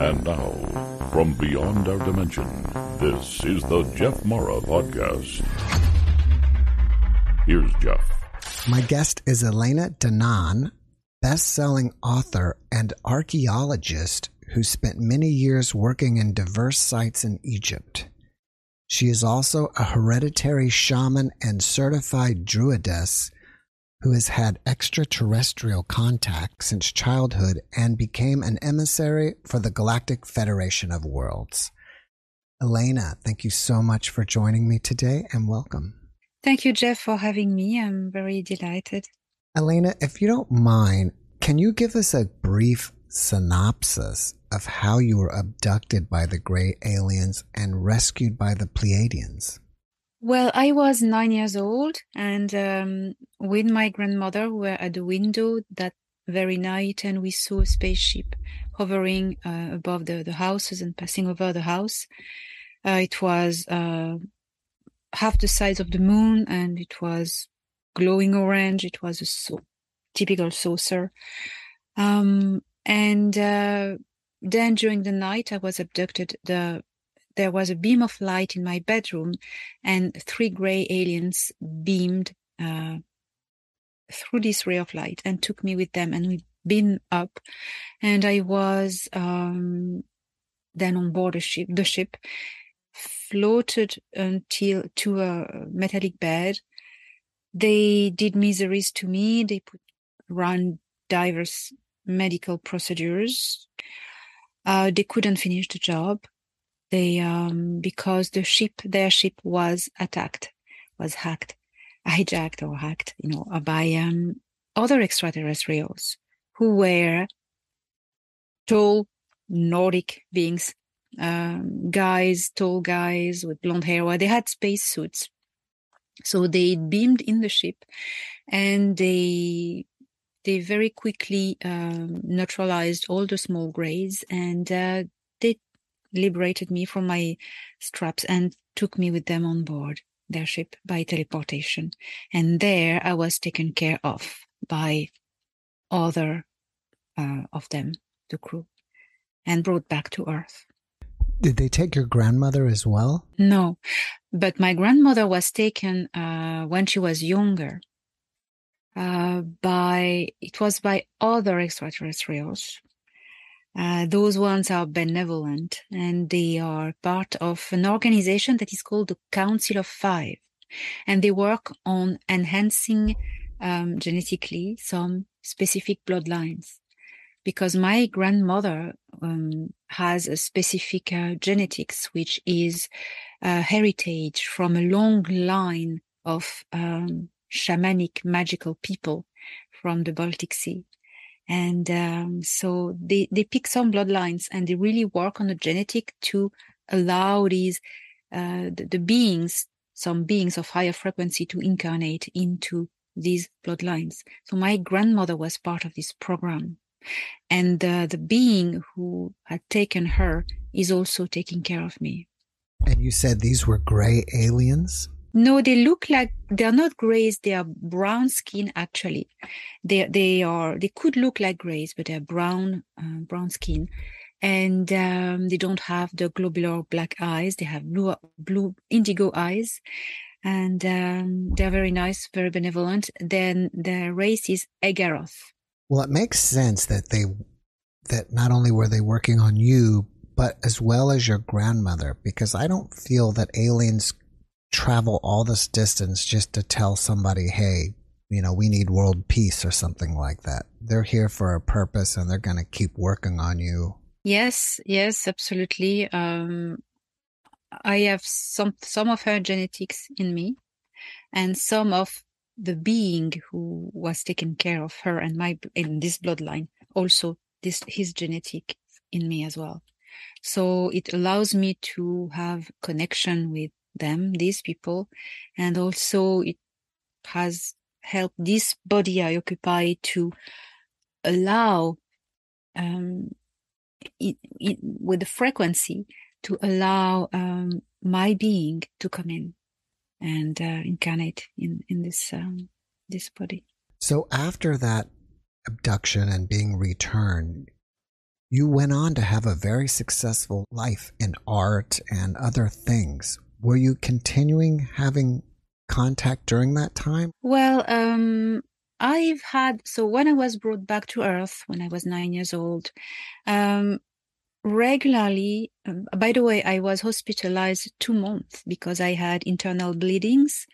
And now, from beyond our dimension, this is the Jeff Mara Podcast. Here's Jeff. My guest is Elena Danaan, best-selling author and archaeologist who spent many years working in diverse sites in Egypt. She is also a hereditary shaman and certified druidess who has had extraterrestrial contact since childhood and became an emissary for the Galactic Federation of Worlds. Elena, thank you so much for joining me today and welcome. Thank you, Jeff, for having me. I'm very delighted. Elena, if you don't mind, can you give us a brief synopsis of how you were abducted by the gray aliens and rescued by the Pleiadians? Well, I was nine years old, and um, with my grandmother, we were at the window that very night, and we saw a spaceship hovering uh, above the, the houses and passing over the house. Uh, it was uh, half the size of the moon, and it was glowing orange. It was a so typical saucer. Um, and uh, then during the night, I was abducted. The there was a beam of light in my bedroom, and three gray aliens beamed uh, through this ray of light and took me with them, and we beamed up. And I was um, then on board the ship. The ship floated until to a metallic bed. They did miseries to me. They put ran diverse medical procedures. Uh, they couldn't finish the job they um, because the ship their ship was attacked was hacked hijacked or hacked you know by um, other extraterrestrials who were tall nordic beings um, guys tall guys with blonde hair well, they had space suits. So they beamed in the ship and they they very quickly um, neutralized all the small grays and uh, liberated me from my straps and took me with them on board their ship by teleportation. And there I was taken care of by other uh, of them, the crew, and brought back to Earth. Did they take your grandmother as well? No, but my grandmother was taken uh, when she was younger. Uh, by it was by other extraterrestrials uh, those ones are benevolent and they are part of an organization that is called the Council of Five. And they work on enhancing um, genetically some specific bloodlines. Because my grandmother um, has a specific uh, genetics, which is a heritage from a long line of um, shamanic magical people from the Baltic Sea. And um, so they, they pick some bloodlines and they really work on the genetic to allow these, uh, the, the beings, some beings of higher frequency to incarnate into these bloodlines. So my grandmother was part of this program. And uh, the being who had taken her is also taking care of me. And you said these were gray aliens? No, they look like they're not grays. They are brown skin. Actually, they they are they could look like grays, but they're brown uh, brown skin, and um, they don't have the globular black eyes. They have blue blue indigo eyes, and um, they're very nice, very benevolent. Then their race is Agaroth. Well, it makes sense that they that not only were they working on you, but as well as your grandmother, because I don't feel that aliens travel all this distance just to tell somebody, hey, you know, we need world peace or something like that. They're here for a purpose and they're going to keep working on you. Yes, yes, absolutely. Um, I have some some of her genetics in me, and some of the being who was taking care of her and my in this bloodline also this his genetic in me as well. So it allows me to have connection with them, these people, and also it has helped this body I occupy to allow um, it, it, with the frequency to allow um, my being to come in and uh, incarnate in in this um, this body. So after that abduction and being returned, You went on to have a very successful life in art and other things. Were you continuing having contact during that time? Well, um, I've had so when I was brought back to Earth when I was nine years old, um, regularly. Um, by the way, I was hospitalized two months because I had internal bleedings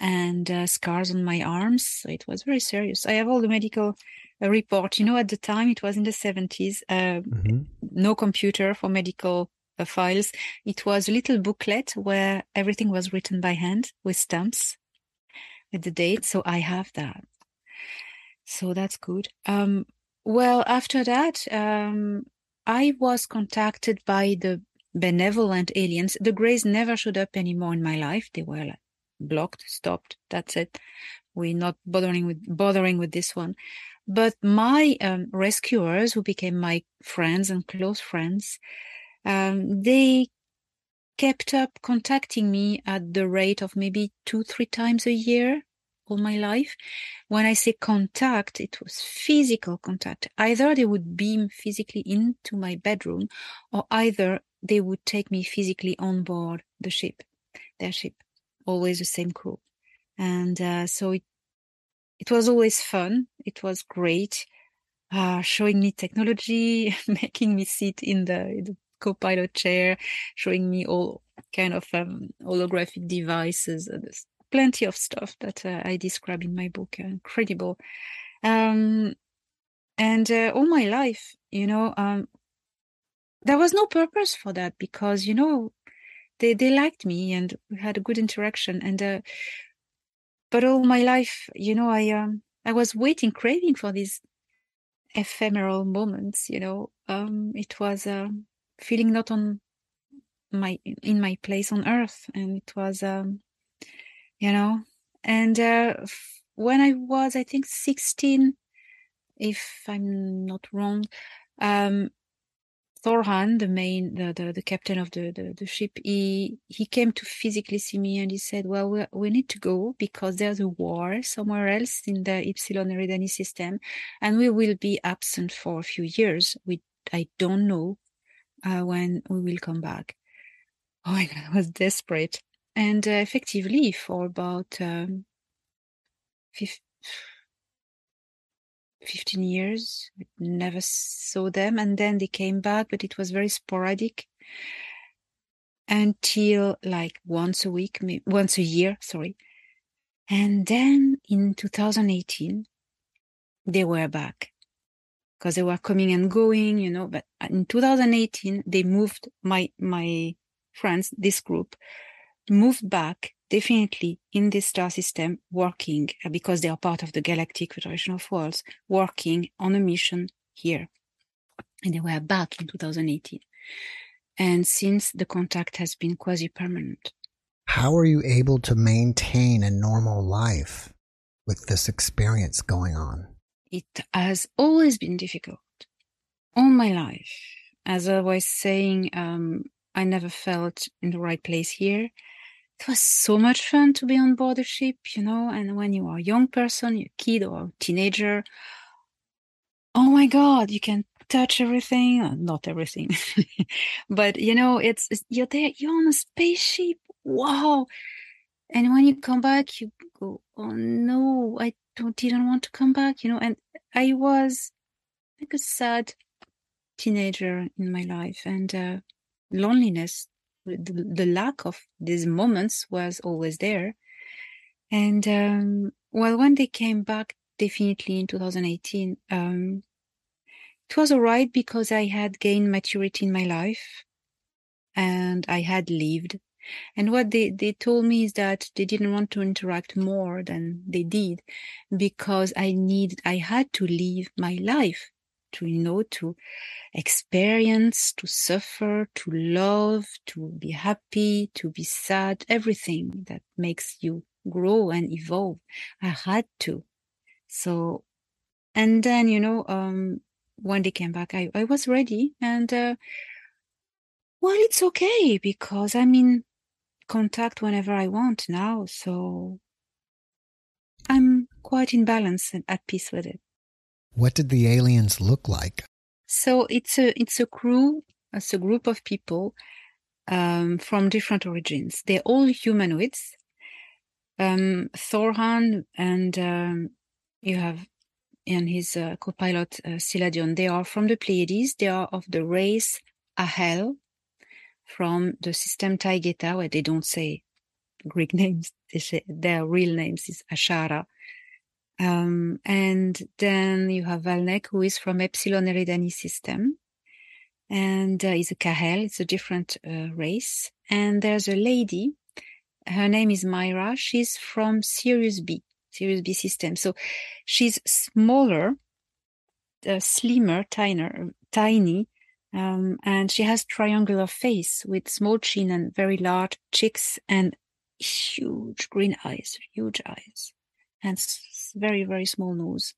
and uh, scars on my arms. So it was very serious. I have all the medical uh, report. You know, at the time it was in the seventies. Uh, mm-hmm. No computer for medical files. It was a little booklet where everything was written by hand with stamps with the date. So I have that. So that's good. Um, well, after that, um, I was contacted by the benevolent aliens. The Greys never showed up anymore in my life. They were like blocked, stopped. That's it. We're not bothering with bothering with this one. But my um, rescuers, who became my friends and close friends, um, they kept up contacting me at the rate of maybe two, three times a year all my life. When I say contact, it was physical contact. Either they would beam physically into my bedroom or either they would take me physically on board the ship, their ship, always the same crew. And uh, so it, it was always fun. It was great. Uh, showing me technology, making me sit in the, in the co-pilot chair, showing me all kind of um, holographic devices, plenty of stuff that uh, I describe in my book. Uh, incredible. Um, and uh, all my life, you know, um, there was no purpose for that because, you know, they, they liked me and we had a good interaction. And, uh, but all my life, you know, I, um, I was waiting, craving for these ephemeral moments, you know, um, it was, um, feeling not on my, in my place on earth. And it was, um, you know and uh, when i was i think 16 if i'm not wrong um Thorhan, the main, the, the, the captain of the, the, the, ship, he, he came to physically see me and he said, well, we, we need to go because there's a war somewhere else in the Epsilon Eridani system and we will be absent for a few years. We, I don't know uh, when we will come back. Oh my God, I was desperate. And uh, effectively for about um, 15 years never saw them. And then they came back but it was very sporadic until like once a week once a year sorry. And then in 2018 they were back because they were coming and going you know but in 2018 they moved my my friends this group moved back definitely in this star system working uh, because they are part of the galactic federation of worlds working on a mission here. And they were back in 2018 and since the contact has been quasi permanent how are you able to maintain a normal life with this experience going on it has always been difficult all my life as i was saying um, i never felt in the right place here it was so much fun to be on board a ship, you know, and when you are a young person, a kid or a teenager, oh my God, you can touch everything, uh, not everything, but you know, it's, it's, you're there, you're on a spaceship. Wow. And when you come back, you go, oh no, I don't, didn't want to come back, you know, and I was like a sad teenager in my life and uh, loneliness the, the lack of these moments was always there. And um, well, when they came back, definitely in 2018, um, it was all right because I had gained maturity in my life and I had lived. And what they, they told me is that they didn't want to interact more than they did because I need, I had to live my life to, you know, to experience, to suffer, to love, to be happy, to be sad, everything that makes you grow and evolve. I had to. So, and then, you know, um, when they came back, I, I was ready and, uh, well, it's okay because I'm in contact whenever I want now. So I'm quite in balance and at peace with it. What did the aliens look like? So it's a it's a crew, it's a group of people um, from different origins. They're all humanoids. Um, Thorhan and um, you have and his uh, co-pilot uh, Siladion. They are from the Pleiades. They are of the race Ahel from the system Taygeta, where they don't say Greek names. They say their real names is Ashara. Um, and then you have Valnek, who is from Epsilon Eridani system. And uh, is a Kahel. It's a different uh, race. And there's a lady. Her name is Myra. She's from Sirius B, Sirius B system. So she's smaller, uh, slimmer, tinier, tiny, um, and she has triangular face with small chin and very large cheeks and huge green eyes, huge eyes, and very very small nose.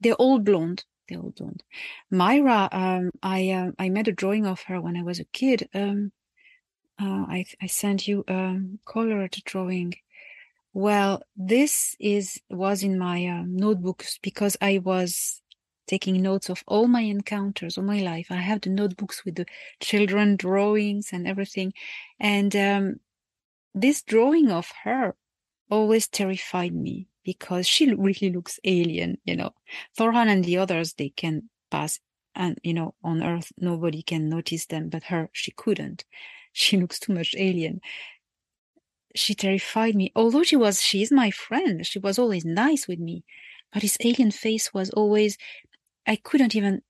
They're all blonde. They're all blonde. Myra, um, I uh, I made a drawing of her when I was a kid. Um, uh, I I sent you a colored drawing. Well, this is was in my uh, notebooks because I was taking notes of all my encounters all my life. I have the notebooks with the children drawings and everything, and um, this drawing of her always terrified me because she really looks alien, you know. Thorhan and the others, they can pass and, you know, on Earth, nobody can notice them, but her, she couldn't. She looks too much alien. She terrified me. Although she was, she is my friend. She was always nice with me, but his alien face was always, I couldn't even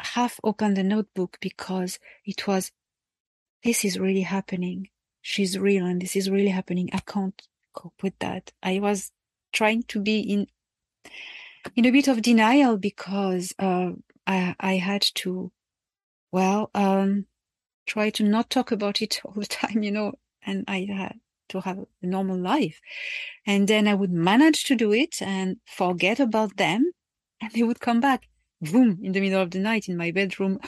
half open the notebook because it was, this is really happening. She's real and this is really happening. I can't cope with that. I was trying to be in in a bit of denial because uh, I I had to, well, um, try to not talk about it all the time, you know, and I had to have a normal life, and then I would manage to do it and forget about them, and they would come back, boom, in the middle of the night in my bedroom.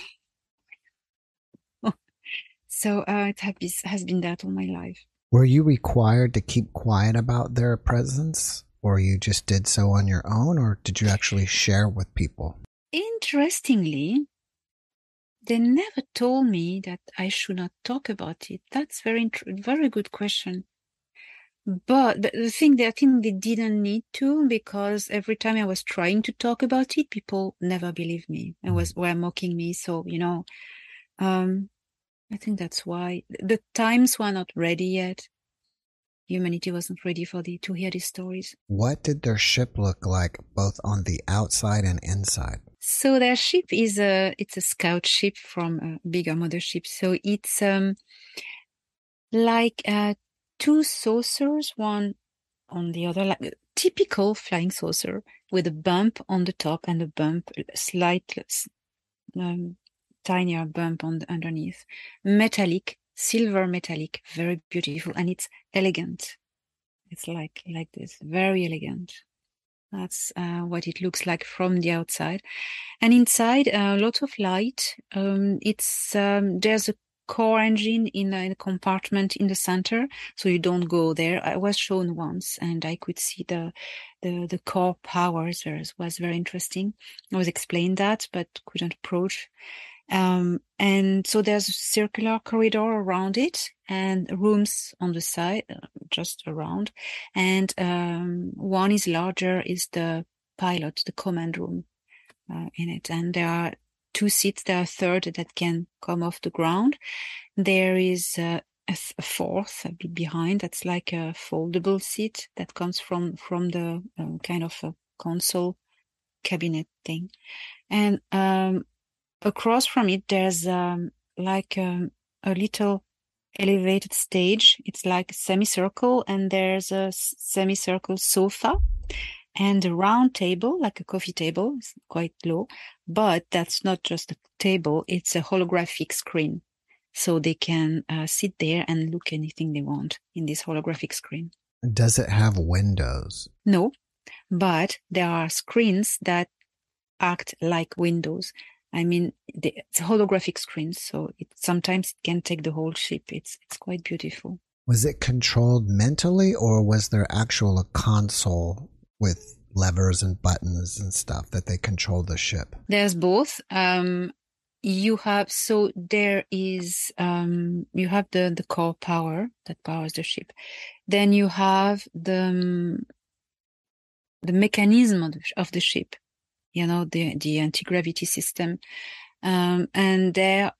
so uh, it has, has been that all my life. Were you required to keep quiet about their presence? or you just did so on your own, or did you actually share with people? Interestingly, they never told me that I should not talk about it. That's very, very good question. But the, the thing that I think they didn't need to because every time I was trying to talk about it, people never believed me and was mm-hmm. were mocking me. So you know, um, I think that's why the times were not ready yet humanity wasn't ready for the to hear these stories. What did their ship look like, both on the outside and inside? So their ship is a it's a scout ship from a bigger mothership. So it's um like uh, two saucers, one on the other, like a typical flying saucer with a bump on the top and a bump, slight, um, tinier bump on the, underneath. Metallic, silver metallic, very beautiful, and it's elegant. It's like like this, very elegant. That's uh, what it looks like from the outside, and inside a uh, lot of light. Um, it's um, there's a core engine in a, compartment in the center, so you don't go there. I was shown once, and I could see the the the core powers. It was very interesting. I was explained that, but couldn't approach. Um, and so there's a circular corridor around it and rooms on the side, uh, just around. And um, one is larger, is the pilot, the command room uh, in it. And there are two seats, there are a third that can come off the ground. There is a, a, fourth a bit behind that's like a foldable seat that comes from from the uh, kind of a console cabinet thing. And um, across from it there's um, like um, a little elevated stage. It's like a semicircle and there's a semicircle sofa and a round table like a coffee table it's quite low but that's not just a table it's a holographic screen so they can uh, sit there and look anything they want in this holographic screen does it have windows no but there are screens that act like windows I mean, the, it's a holographic screen, so it sometimes it can take the whole ship. It's it's quite beautiful. Was it controlled mentally, or was there actual a console with levers and buttons and stuff that they control the ship? There's both. Um, you have so there is um, you have the the core power that powers the ship. Then you have the um, the mechanism of the, of the ship. You know the the anti gravity system, um, and there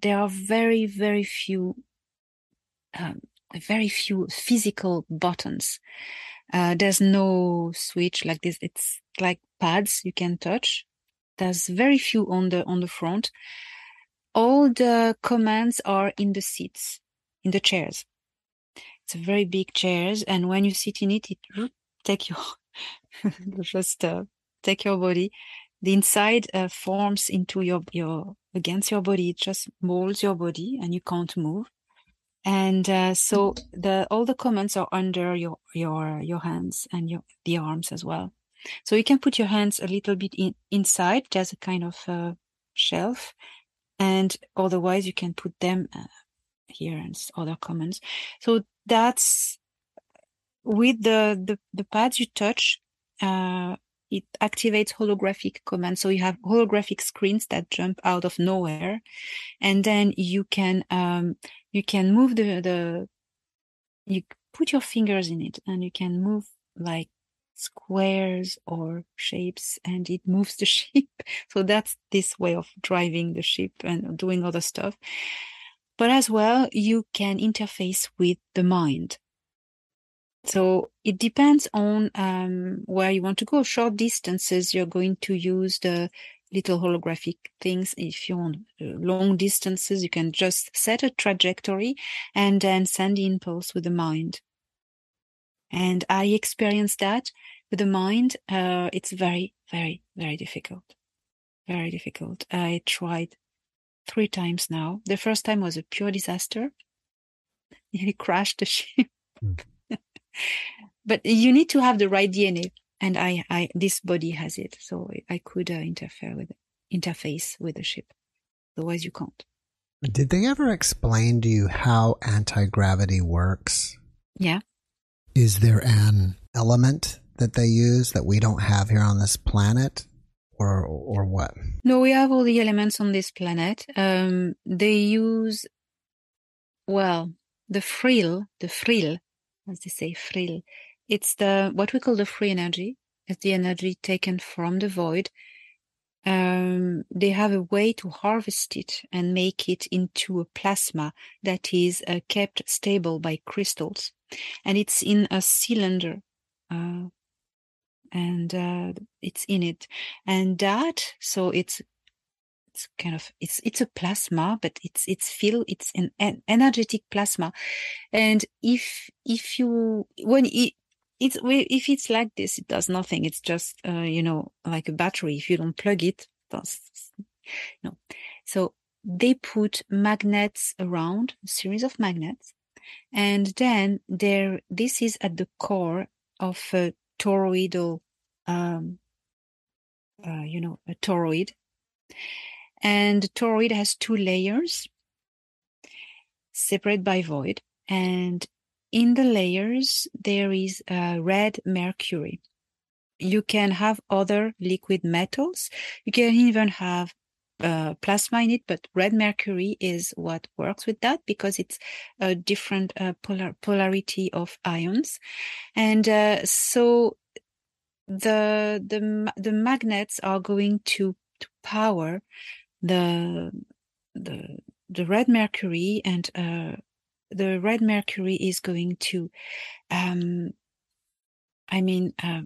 there are very very few um, very few physical buttons. Uh, there's no switch like this. It's like pads you can touch. There's very few on the on the front. All the commands are in the seats, in the chairs. It's a very big chairs, and when you sit in it, it take your just uh, take your body. The inside uh, forms into your your against your body. It just molds your body, and you can't move and uh, so the all the comments are under your your your hands and your the arms as well. So you can put your hands a little bit in, inside there's a kind of uh, shelf. And otherwise you can put them uh, here and other comments. So that's with the the, the pads you touch uh, it activates holographic commands. So you have holographic screens that jump out of nowhere, and then you can um, you can move the the you put your fingers in it, and you can move like squares or shapes, and it moves the ship. so that's this way of driving the ship and doing other stuff. But as well, you can interface with the mind. So it depends on um, where you want to go. Short distances, you're going to use the little holographic things. If you want uh, long distances, you can just set a trajectory and then send the impulse with the mind. And I experienced that with the mind. Uh, it's very, very, very difficult. Very difficult. I tried three times now. The first time was a pure disaster. Nearly crashed the ship. Mm but you need to have the right DNA, and I, I this body has it, so I could uh, interfere with interface with the ship. Otherwise, you can't. Did they ever explain to you how anti gravity works? Yeah. Is there an element that they use that we don't have here on this planet? Or, or what? No, we have all the elements on this planet. Um, they use, well, the frill, the frill as they say, frill. It's the what we call the free energy. It's the energy taken from the void. Um, they have a way to harvest it and make it into a plasma that is uh, kept stable by crystals, and it's in a cylinder. Uh, and uh, it's in it and that so it's it's kind of it's it's a plasma but it's it's feel it's an, an energetic plasma and if if you when it it's if it's like this it does nothing. It's just uh, you know like a battery. If you don't plug it does no. So they put magnets around a series of magnets and then there this is at the core of a toroidal um, uh, you know a toroid. And the toroid has two layers separated by void. And in the layers, there is uh, red mercury. You can have other liquid metals. You can even have uh, plasma in it, but red mercury is what works with that because it's a different uh, polar- polarity of ions. And uh, so the, the, the magnets are going to, to power the the the red mercury and uh, the red mercury is going to um, i mean uh,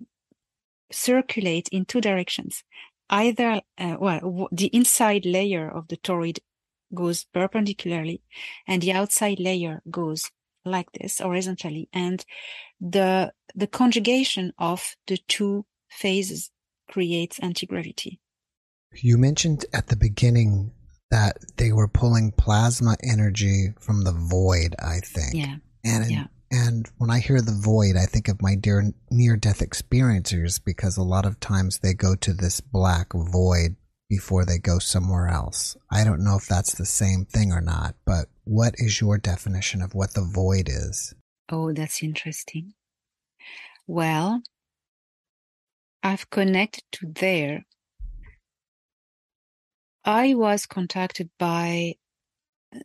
circulate in two directions. Either uh, well the inside layer of the toroid goes perpendicularly and the outside layer goes like this horizontally and the the conjugation of the two phases creates anti-gravity. You mentioned at the beginning that they were pulling plasma energy from the void, I think. Yeah. And yeah. and when I hear the void, I think of my dear near death experiencers because a lot of times they go to this black void before they go somewhere else. I don't know if that's the same thing or not, but what is your definition of what the void is? Oh, that's interesting. Well, I've connected to there, I was contacted by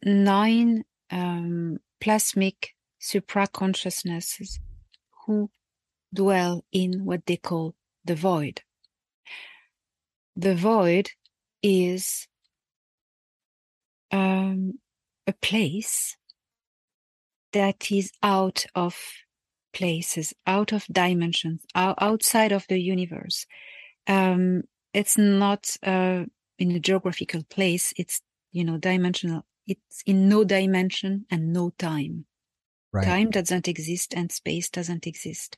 nine um, plasmic supra consciousnesses who dwell in what they call the void. The void is um, a place that is out of places, out of dimensions, outside of the universe. Um, it's not uh, in a geographical place. It's you know dimensional. It's in no dimension and no time. Right. Time doesn't exist and space doesn't exist,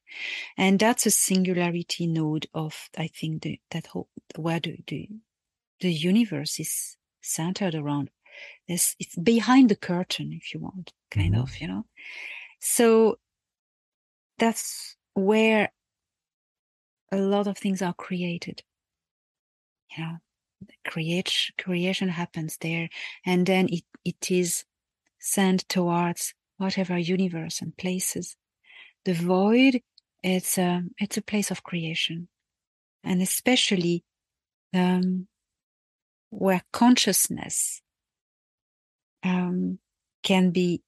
and that's a singularity node of I think the, that whole where the, the the universe is centered around. This it's behind the curtain, if you want, kind mm-hmm. of, you know. So that's where a lot of things are created. You know, creation happens there, and then it, it is sent towards whatever universe and places. The void, it's a, it's a place of creation, and especially um, where consciousness um, can be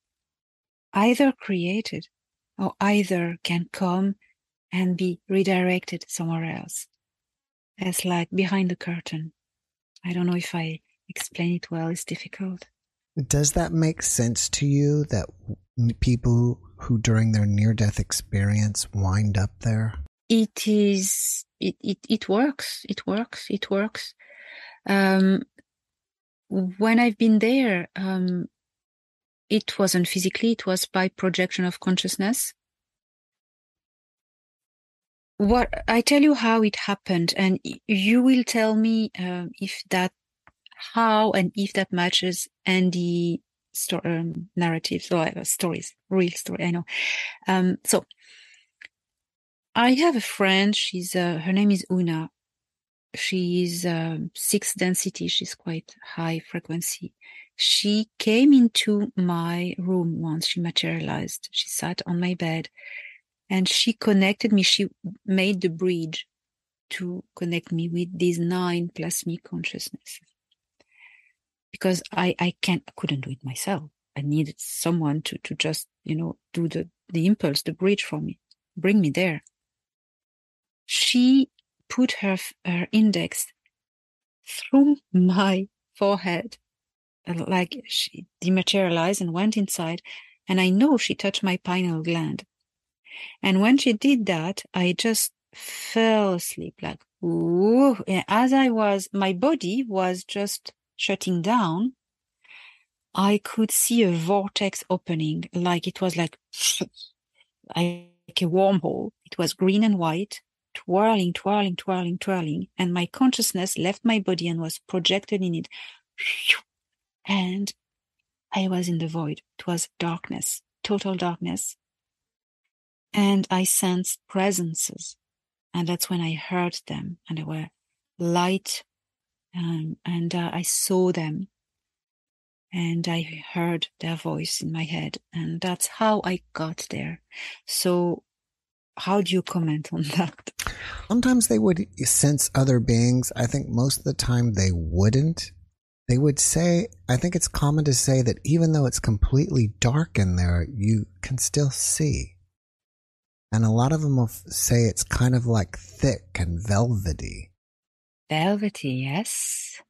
either created or either can come and be redirected somewhere else. It's like behind the curtain. I don't know if I explain it well. It's difficult. Does that make sense to you that people who during their near death experience wind up there? It is, it, it, it works. It works. It works. Um, when I've been there, um, it wasn't physically, it was by projection of consciousness. What I tell you how it happened, and you will tell me uh, if that, how and if that matches NDE sto- um, narratives or uh, stories, real story. I know. Um, so I have a friend. She's uh, her name is Una. She is um, six density. She's quite high frequency she came into my room once she materialized. She sat on my bed and she connected me. She made the bridge to connect me with these nine plasmic consciousnesses. Because I, I can't, I couldn't do it myself. I needed someone to, to just, you know, do the, the impulse, the bridge for me, bring me there. She put her, her index through my forehead like she dematerialized and went inside. And I know she touched my pineal gland. And when she did that, I just fell asleep like, ooh. As I was, my body was just shutting down. I could see a vortex opening, like it was like, like a wormhole. It was green and white, twirling, twirling, twirling, twirling. And my consciousness left my body and was projected in it and I was in the void. It was darkness, total darkness. And I sensed presences. And that's when I heard them and they were light. Um, and uh, I saw them and I heard their voice in my head. And that's how I got there. So how do you comment on that? Sometimes they would sense other beings. I think most of the time they wouldn't they would say, I think it's common to say that even though it's completely dark in there, you can still see. And a lot of them will say it's kind of like thick and velvety. Velvety, yes.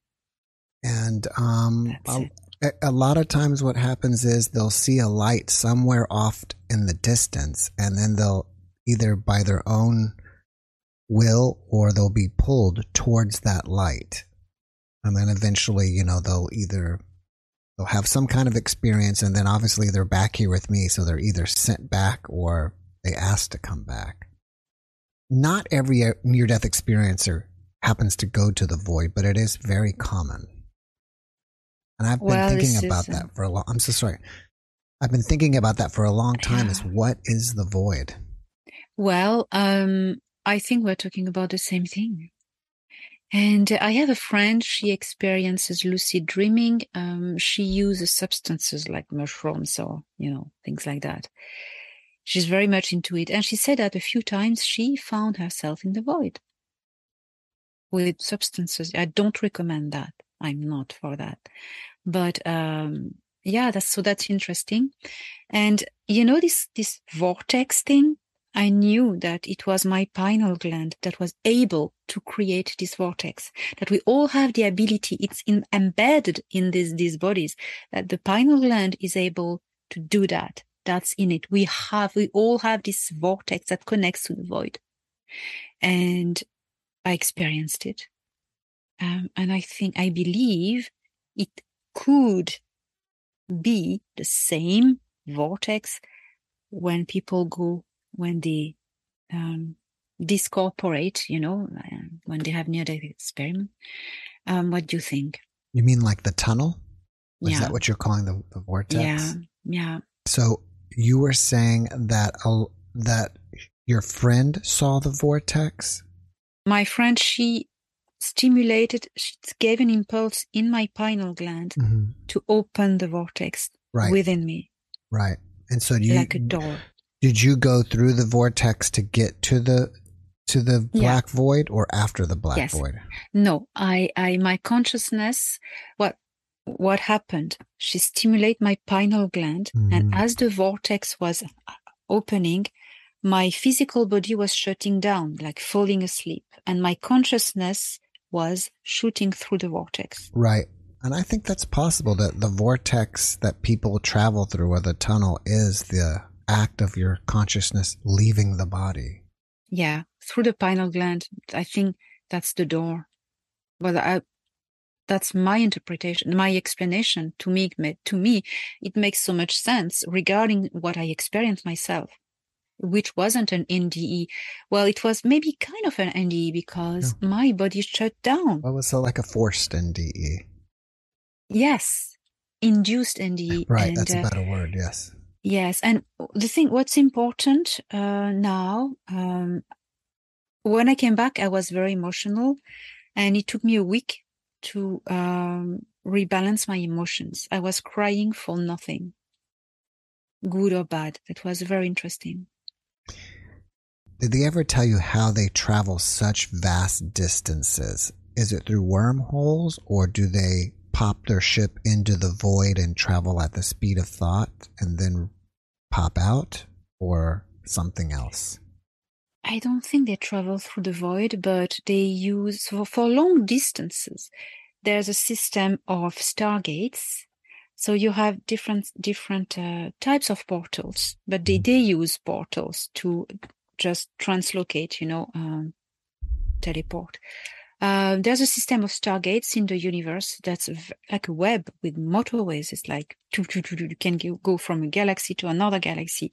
And um, a, a lot of times what happens is they'll see a light somewhere off in the distance, and then they'll either by their own will or they'll be pulled towards that light and then eventually, you know, they'll either they'll have some kind of experience, and then obviously they're back here with me, so they're either sent back or they ask to come back. Not every near death experiencer happens to go to the void, but it is very common. And I've been well, thinking about that for a long. I'm so sorry. I've been thinking about that for a long time. Yeah. Is what is the void? Well, um, I think we're talking about the same thing. And I have a friend, she experiences lucid dreaming. Um, she uses substances like mushrooms or, you know, things like that. She's very much into it. And she said that a few times she found herself in the void. with substances. I don't recommend that. I'm not for that. But um, yeah, that's so that's interesting. And you know this this vortex thing. I knew that it was my pineal gland that was able to create this vortex. That we all have the ability. It's in, embedded in these these bodies. That the pineal gland is able to do that. That's in it. We have we all have this vortex that connects to the void, and I experienced it. Um, and I think I believe it could be the same vortex when people go when they um, discorporate, you know, when they have near-death experiment. Um, what do you think? You mean like the tunnel? Is yeah. that what you're calling the, the vortex? Yeah, yeah. So you were saying that uh, that your friend saw the vortex. My friend, she stimulated, she gave an impulse in my pineal gland mm-hmm. to open the vortex right. within me. Right. And so you like a door. Did you go through the vortex to get to the to the black yeah. void or after the black yes. void? No, I I my consciousness what what happened? She stimulated my pineal gland mm-hmm. and as the vortex was opening, my physical body was shutting down, like falling asleep, and my consciousness was shooting through the vortex. Right. And I think that's possible that the vortex that people travel through or the tunnel is the act of your consciousness leaving the body. Yeah, through the pineal gland. I think that's the door. But I, that's my interpretation, my explanation. To me, to me, it makes so much sense regarding what I experienced myself, which wasn't an NDE. Well, it was maybe kind of an NDE because my body shut down. What was it like a forced NDE? Yes, induced NDE. Right, and, that's a better uh, word. Yes. Yes, and the thing, what's important uh, now, um, when I came back, I was very emotional, and it took me a week to um, rebalance my emotions. I was crying for nothing, good or bad. It was very interesting. Did they ever tell you how they travel such vast distances? Is it through wormholes, or do they pop their ship into the void and travel at the speed of thought and then pop out or something else? I don't think they travel through the void, but they use for, for long distances. There's a system of stargates. So you have different different uh, types of portals, but they, they use portals to just translocate, you know, um, teleport. Uh, there's a system of stargates in the universe that's like a web with motorways. It's like you can go from a galaxy to another galaxy.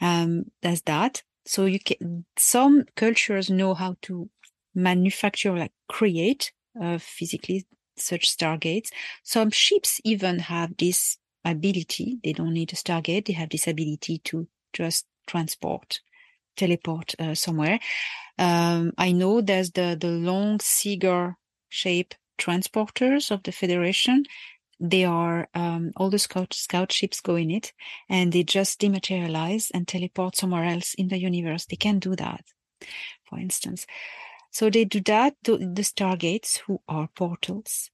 Um, there's that. So you can, some cultures know how to manufacture, like create uh, physically such stargates. Some ships even have this ability. They don't need a stargate. They have this ability to just transport, teleport uh, somewhere. Um, I know there's the, the long Seeger shape transporters of the Federation. They are um, all the scout, scout ships go in it and they just dematerialize and teleport somewhere else in the universe. They can do that, for instance. So they do that to the stargates who are portals.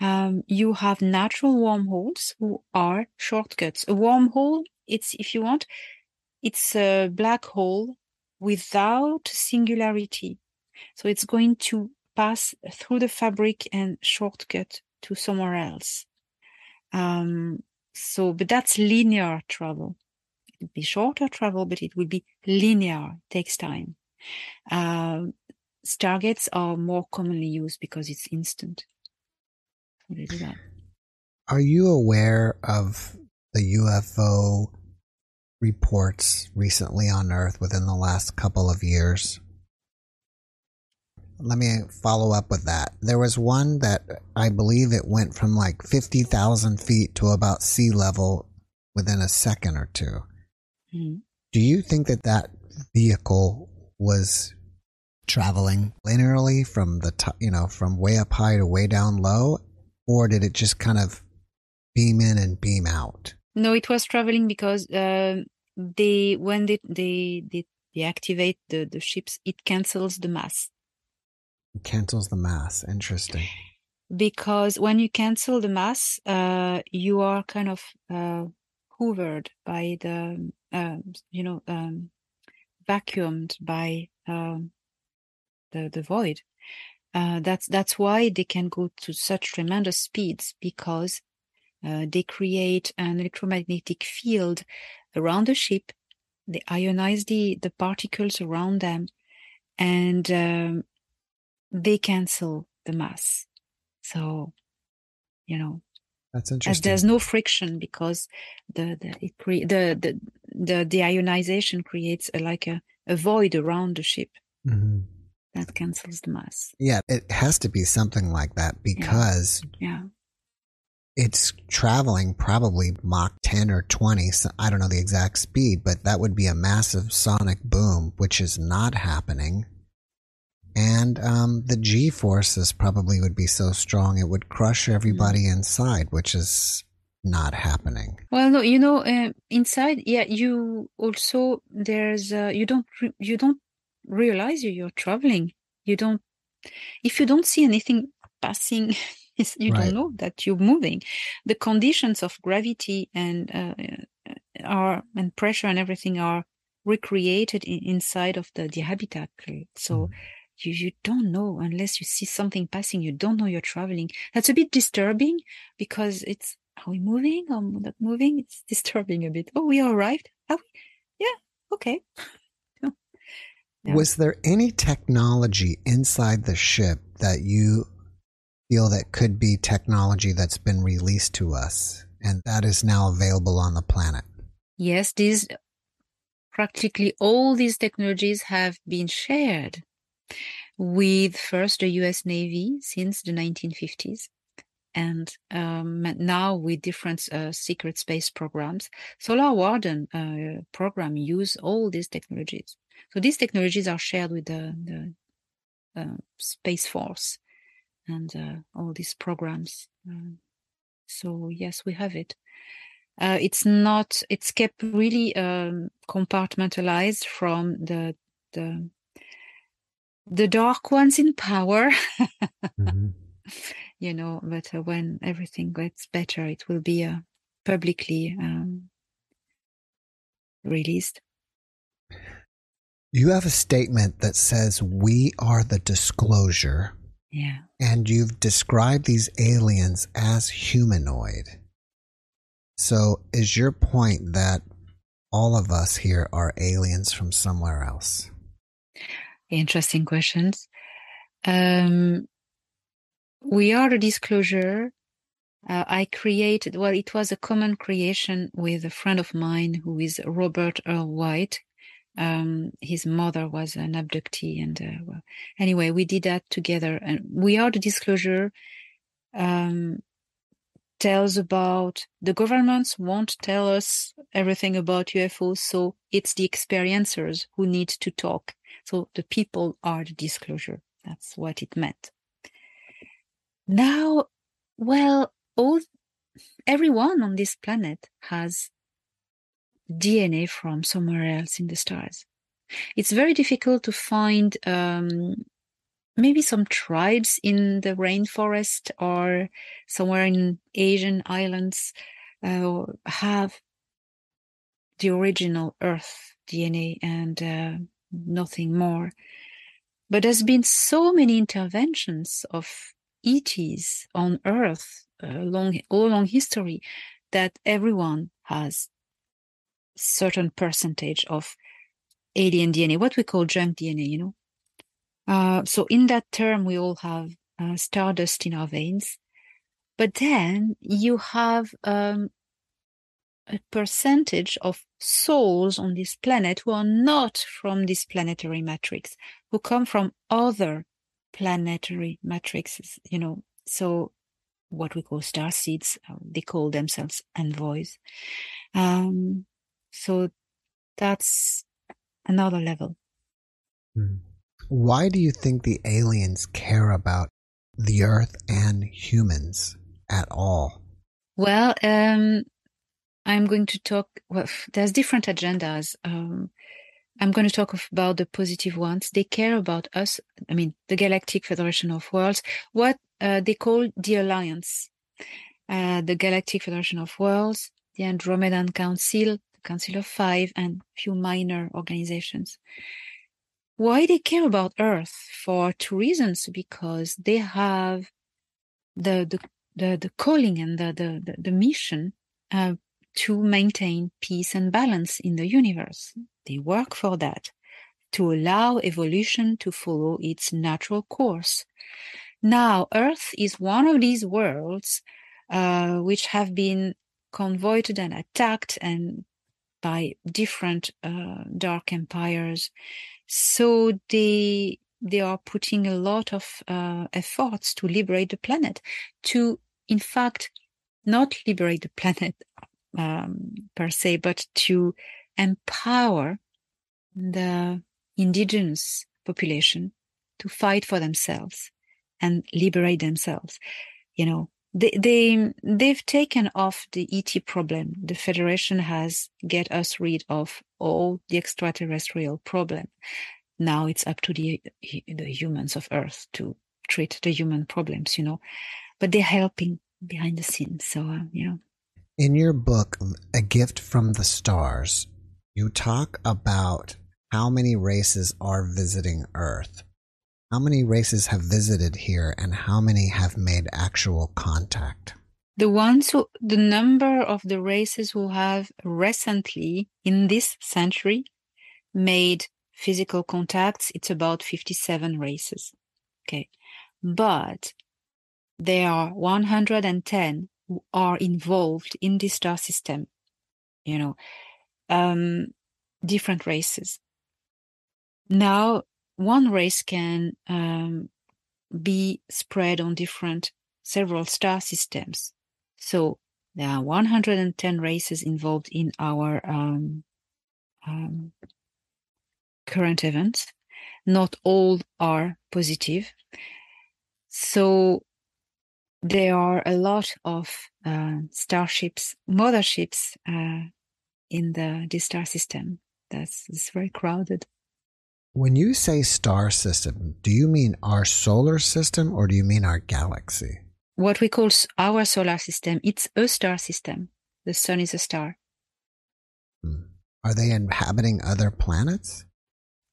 Um, you have natural wormholes who are shortcuts. A wormhole, it's, if you want, it's a black hole without singularity. So it's going to pass through the fabric and shortcut to somewhere else. Um, so, but that's linear travel. It would be shorter travel, but it would be linear, it takes time. Uh, stargates are more commonly used because it's instant. Are you aware of the UFO reports recently on Earth within the last couple of years. Let me follow up with that. There was one that I believe it went from like 50,000 feet to about sea level within a second or 2 mm-hmm. Do you think that that vehicle was traveling linearly from the top, you know, from way up high to way down low? Or did it just kind of beam in and beam out? No, it was traveling because uh, they when they they they, they activate the the ships, it cancels the mass. Cancels the mass. Interesting. Because when you cancel the mass, uh, you are kind of uh, hoovered by the, um, you know, um, vacuumed by um, the the void. Uh, that's that's why they can go to such tremendous speeds because uh, they create an electromagnetic field around the ship. They ionize the the particles around them, and um, they cancel the mass. So, you know, that's interesting. As there's no friction because the the it cre- the, the the the ionization creates a, like a, a void around the ship. Mm-hmm. That cancels the mass. Yeah, it has to be something like that because yeah. yeah. It's traveling probably Mach 10 or 20. So I don't know the exact speed, but that would be a massive sonic boom, which is not happening and um, the G forces probably would be so strong it would crush everybody mm. inside, which is not happening. Well, no, you know, uh, inside, yeah, you also there's uh, you don't you don't realize you're traveling. You don't if you don't see anything passing. you right. don't know that you're moving. The conditions of gravity and uh, are and pressure and everything are recreated in, inside of the, the habitat. So mm you, you don't know unless you see something passing, you don't know you're traveling. That's a bit disturbing because it's, are we moving or not moving? It's disturbing a bit. Oh, we arrived. Are we? Yeah. Okay. Yeah. Was there any technology inside the ship that you feel that could be technology that's been released to us and that is now available on the planet? Yes, these practically all these technologies have been shared with first the US Navy since the 1950s and um, now with different uh, secret space programs. Solar Warden uh, program use all these technologies. So these technologies are shared with the, the uh, Space Force and uh, all these programs. Um, so yes, we have it. Uh, it's not. It's kept really um, compartmentalized from the the the dark ones in power. mm-hmm. You know, but uh, when everything gets better, it will be uh, publicly um, released. You have a statement that says, We are the disclosure. Yeah. And you've described these aliens as humanoid. So, is your point that all of us here are aliens from somewhere else? Interesting questions. Um, we are a disclosure. Uh, I created, well, it was a common creation with a friend of mine who is Robert Earl White. Um, his mother was an abductee. And uh, well, anyway, we did that together. And we are the disclosure. Um, tells about the governments won't tell us everything about UFOs, so it's the experiencers who need to talk. So the people are the disclosure. That's what it meant. Now, well, all everyone on this planet has DNA from somewhere else in the stars. It's very difficult to find um, maybe some tribes in the rainforest or somewhere in Asian islands uh, have the original Earth DNA and uh, nothing more. But there's been so many interventions of ETs on Earth uh, along all along history that everyone has certain percentage of alien DNA, what we call junk DNA, you know. Uh, so in that term, we all have uh, stardust in our veins. But then you have um, a percentage of souls on this planet who are not from this planetary matrix, who come from other planetary matrices, you know. So what we call star seeds, uh, they call themselves envoys. Um, so that's another level. Hmm. Why do you think the aliens care about the Earth and humans at all? Well, um, I'm going to talk. Well, there's different agendas. Um, I'm going to talk about the positive ones. They care about us. I mean, the Galactic Federation of Worlds, what uh, they call the Alliance, uh, the Galactic Federation of Worlds, the Andromedan Council, the Council of Five, and few minor organizations. Why they care about Earth? For two reasons. Because they have the the the, the calling and the the, the mission uh, to maintain peace and balance in the universe. They work for that, to allow evolution to follow its natural course. Now, Earth is one of these worlds uh, which have been convoited and attacked and by different uh, dark empires. So they they are putting a lot of uh, efforts to liberate the planet, to in fact not liberate the planet um, per se, but to empower the indigenous population to fight for themselves and liberate themselves. You know, they, they they've taken off the ET problem. The Federation has get us rid of all the extraterrestrial problem. Now it's up to the the humans of Earth to treat the human problems. You know, but they're helping behind the scenes. So uh, you know. In your book, A Gift from the Stars, you talk about how many races are visiting Earth. How many races have visited here and how many have made actual contact? The ones who, the number of the races who have recently in this century made physical contacts, it's about 57 races. Okay. But there are 110 who are involved in the star system, you know, um, different races. Now, one race can um, be spread on different, several star systems. So there are 110 races involved in our um, um, current events. Not all are positive. So there are a lot of uh, starships, motherships uh, in the, the star system. That's it's very crowded. When you say star system, do you mean our solar system or do you mean our galaxy? What we call our solar system, it's a star system. The sun is a star. Hmm. Are they inhabiting other planets?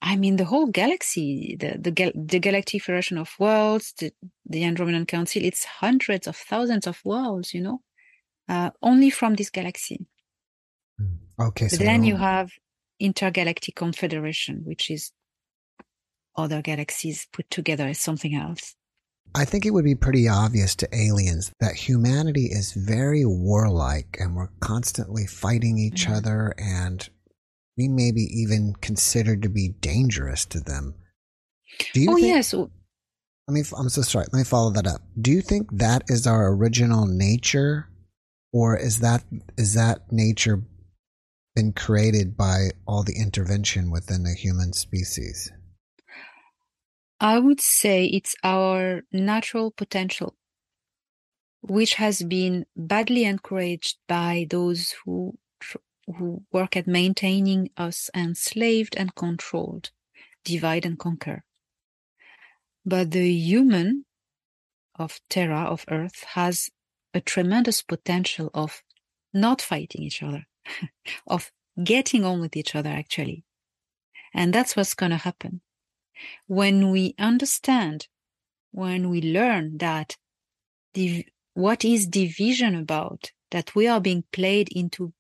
I mean, the whole galaxy, the the, the Galactic Federation of Worlds, the, the Andromedan Council, it's hundreds of thousands of worlds, you know, uh, only from this galaxy. Hmm. Okay. So then you have Intergalactic Confederation, which is other galaxies put together as something else. I think it would be pretty obvious to aliens that humanity is very warlike and we're constantly fighting each mm-hmm. other and we may be even considered to be dangerous to them. Do you oh, think, yes. Let me, I'm so sorry. Let me follow that up. Do you think that is our original nature or is that, is that nature been created by all the intervention within the human species? I would say it's our natural potential, which has been badly encouraged by those who who work at maintaining us enslaved and controlled, divide and conquer. But the human of Terra, of Earth, has a tremendous potential of not fighting each other, of getting on with each other, actually. And that's what's going to happen. When we understand, when we learn that the, what is division about, that we are being played into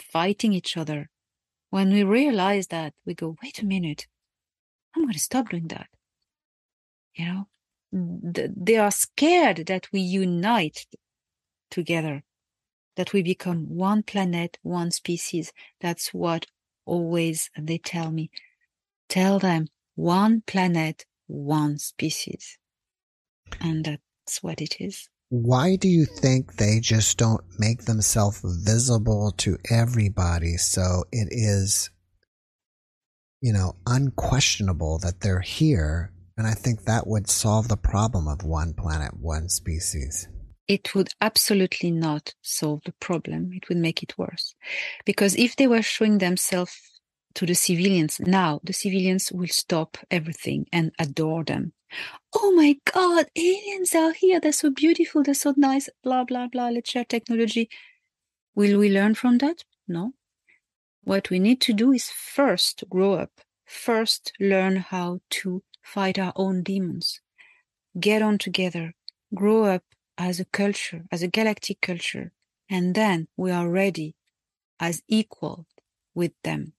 fighting each other, when we realize that, we go, wait a minute, I'm going to stop doing that. You know, mm, they are scared that we unite together, that we become one planet, one species. That's what always they tell me. Tell them one planet, one species. And that's what it is. Why do you think they just don't make themselves visible to everybody so it is, you know, unquestionable that they're here? And I think that would solve the problem of one planet, one species. It would absolutely not solve the problem. It would make it worse. Because if they were showing themselves to the civilians. Now the civilians will stop everything and adore them. Oh my God, aliens are here. They're so beautiful. They're so nice. Blah, blah, blah. Let's share technology. Will we learn from that? No. What we need to do is first grow up, first learn how to fight our own demons, get on together, grow up as a culture, as a galactic culture, and then we are ready as equal with them.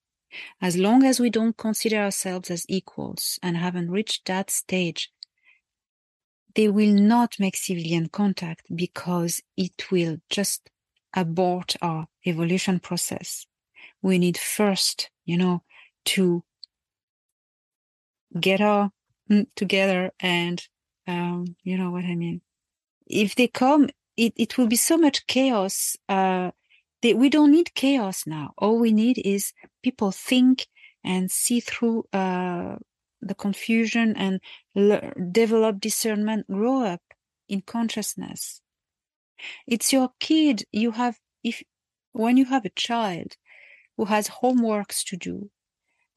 As long as we don't consider ourselves as equals and haven't reached that stage, they will not make civilian contact because it will just abort our evolution process. We need first, you know, to get our mm, together and um, you know what I mean. If they come, it, it will be so much chaos. Uh, they, we don't need chaos now. All we need is people think and see through uh, the confusion and develop discernment, grow up in consciousness. It's your kid. You have, if, when you have a child who has homeworks to do,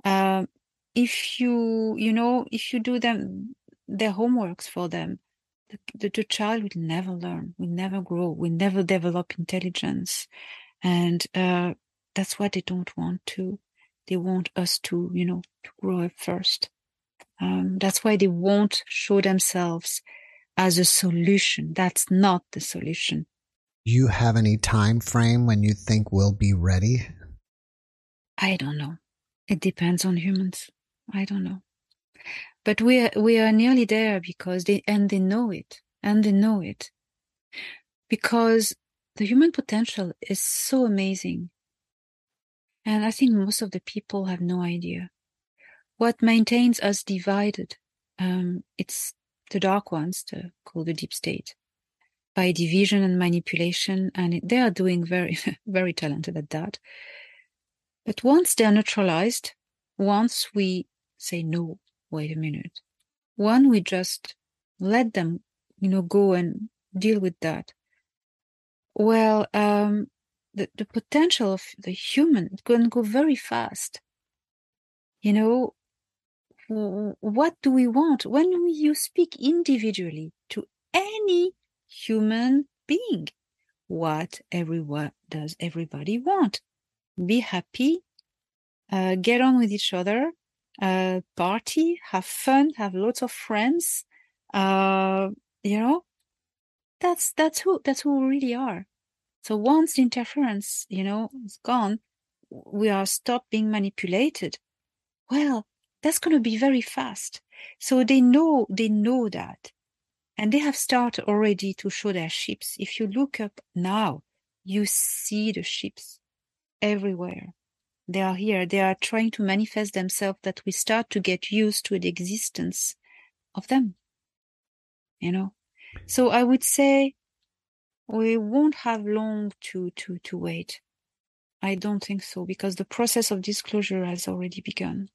um, if you, you know, if you do them, their homeworks for them, the, the, the child will never learn, will never grow, will never develop intelligence. And, uh, that's what they don't want to. They want us to, you know, to grow up first. Um, that's why they won't show themselves as a solution. That's not the solution. You have any time frame when you think we'll be ready? I don't know. It depends on humans. I don't know. But we are, we are nearly there because they, and they know it, and they know it. Because the human potential is so amazing. And I think most of the people have no idea. What maintains us divided, um, it's the dark ones, called the deep state, by division and manipulation. And they are doing very, very talented at that. But once they're neutralized, once we say, no, wait a minute, one, we just let them, you know, go and deal with that. Well, um, the, the potential of the human can go very fast. You know, what do we want when you speak individually to any human being? What everyone does everybody want? Be happy, uh, get on with each other, uh, party, have fun, have lots of friends. Uh, you know, that's that's who that's who we really are. So once the interference, you know, is gone, we are stopped being manipulated. Well, that's going to be very fast. So they know, they know that. And they have started already to show their ships. If you look up now, you see the ships everywhere. They are here. They are trying to manifest themselves that we start to get used to the existence of them. You know? So I would say we won't have long to to to wait. I don't think so because the process of disclosure has already begun.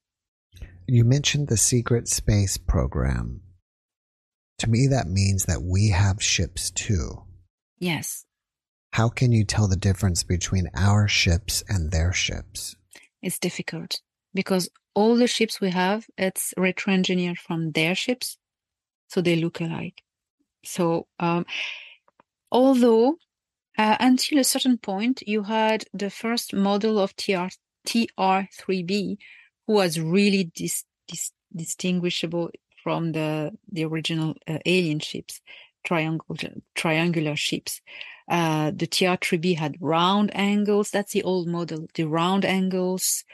You mentioned the secret space program. To me, that means that we have ships too. Yes. How can you tell the difference between our ships and their ships? It's difficult because all the ships we have, it's retro engineered from their ships, so they look alike. So um, although uh, until a certain point, you had the first model of TR, TR3B who was really dis, dis, distinguishable from the, the original uh, alien ships, triangle, triangular ships. Uh, the TR3B had round angles. That's the old model, the round angles.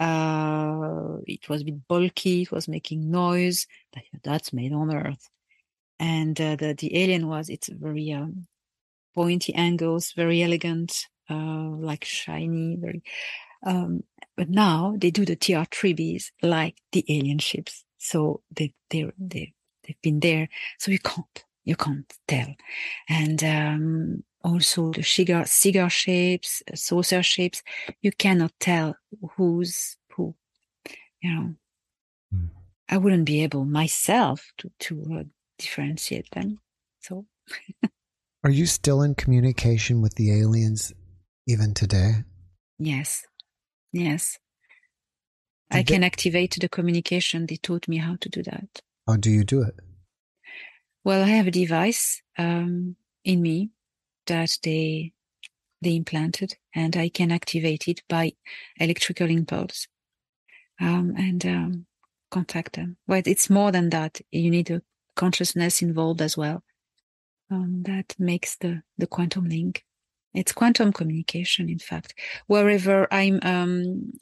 Uh, it was a bit bulky. It was making noise. That's made on Earth. And uh, the, the alien was, it's very, um, pointy angles, very elegant, uh, like shiny, very. Um, but now they do the TR3Bs like the alien ships. So they, they, they, they've been there. So you can't, you can't tell. And, um, also the cigar, cigar shapes, saucer shapes, you cannot tell who's who, you know. Mm. I wouldn't be able myself to, to uh, differentiate them. So. Are you still in communication with the aliens even today? Yes. Yes. I Did can they- activate the communication. They taught me how to do that. How do you do it? Well, I have a device um, in me that they they implanted, and I can activate it by electrical impulse um, and um, contact them. But it's more than that. You need a consciousness involved as well. Um, that makes the the quantum link. It's quantum communication, in fact. Wherever I'm um,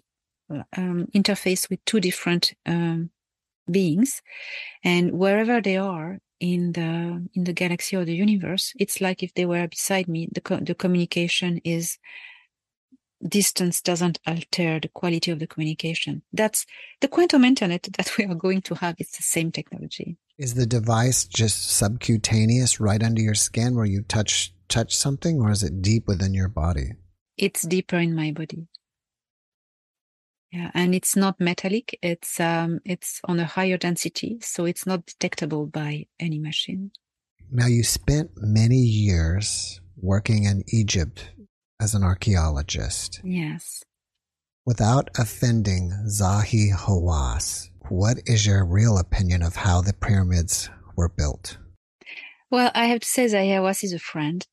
um, interface with two different um, beings, and wherever they are in the in the galaxy or the universe, it's like if they were beside me. The co- the communication is distance doesn't alter the quality of the communication. That's the quantum internet that we are going to have. It's the same technology. Is the device just subcutaneous right under your skin where you touch touch something or is it deep within your body? It's deeper in my body. Yeah, and it's not metallic. It's um, it's on a higher density, so it's not detectable by any machine. Now you spent many years working in Egypt as an archaeologist. Yes. Without offending Zahi Hawass, what is your real opinion of how the pyramids were built? Well, I have to say Zahi Hawass is a friend.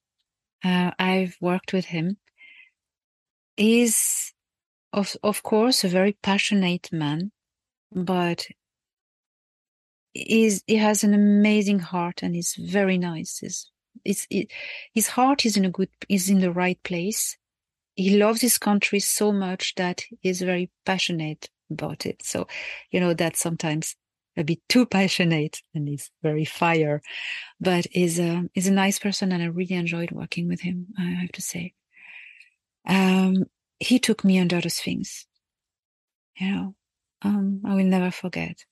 Uh, I've worked with him. He's, of, of course, a very passionate man, but he's, he has an amazing heart and he's very nice. He's, it's, it, his heart is in a good, is in the right place. He loves his country so much that he's very passionate about it. So, you know, that sometimes a bit too passionate and he's very fire, but he's a, he's a nice person and I really enjoyed working with him, I have to say. Um, he took me under the Sphinx. You know, um, I will never forget.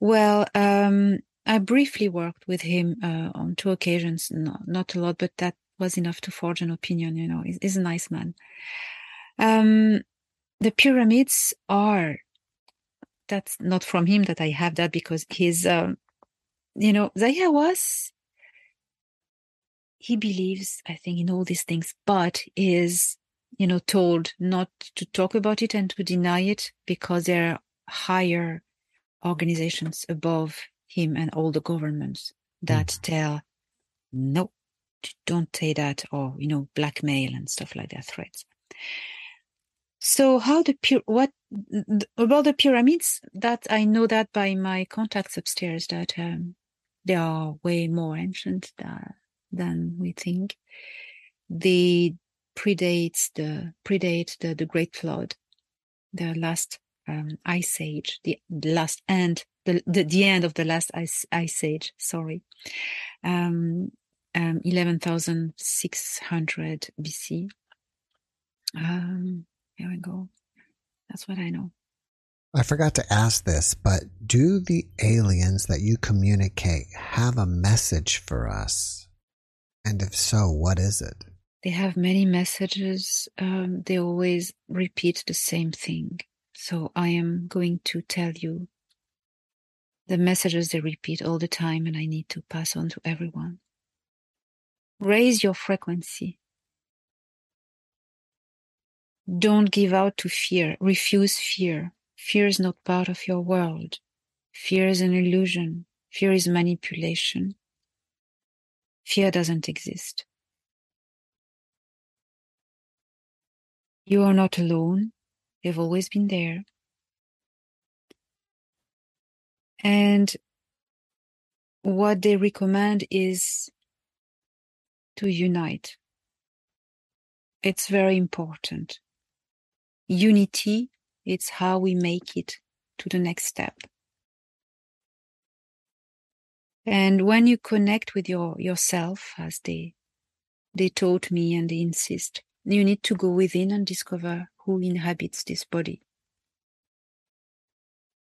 Well, um, I briefly worked with him uh, on two occasions, not, not a lot, but that was enough to forge an opinion. You know, he's, he's a nice man. Um, the pyramids are that's not from him that I have that because he's, um, you know, Zaya was, he believes, I think, in all these things, but is, you know, told not to talk about it and to deny it because there are higher organizations above him and all the governments that mm. tell, no, don't say that, or, you know, blackmail and stuff like that, threats. So how the what about the pyramids? That I know that by my contacts upstairs that um, they are way more ancient than, than we think. They predates the predate the, the Great Flood, the last um, ice age, the, the last end, the, the the end of the last ice ice age. Sorry, um, um, eleven thousand six hundred BC. Um, here we go. That's what I know. I forgot to ask this, but do the aliens that you communicate have a message for us? And if so, what is it? They have many messages. Um, they always repeat the same thing. So I am going to tell you the messages they repeat all the time, and I need to pass on to everyone. Raise your frequency. Don't give out to fear. Refuse fear. Fear is not part of your world. Fear is an illusion. Fear is manipulation. Fear doesn't exist. You are not alone. They've always been there. And what they recommend is to unite. It's very important. Unity it's how we make it to the next step. And when you connect with your yourself as they they taught me and they insist you need to go within and discover who inhabits this body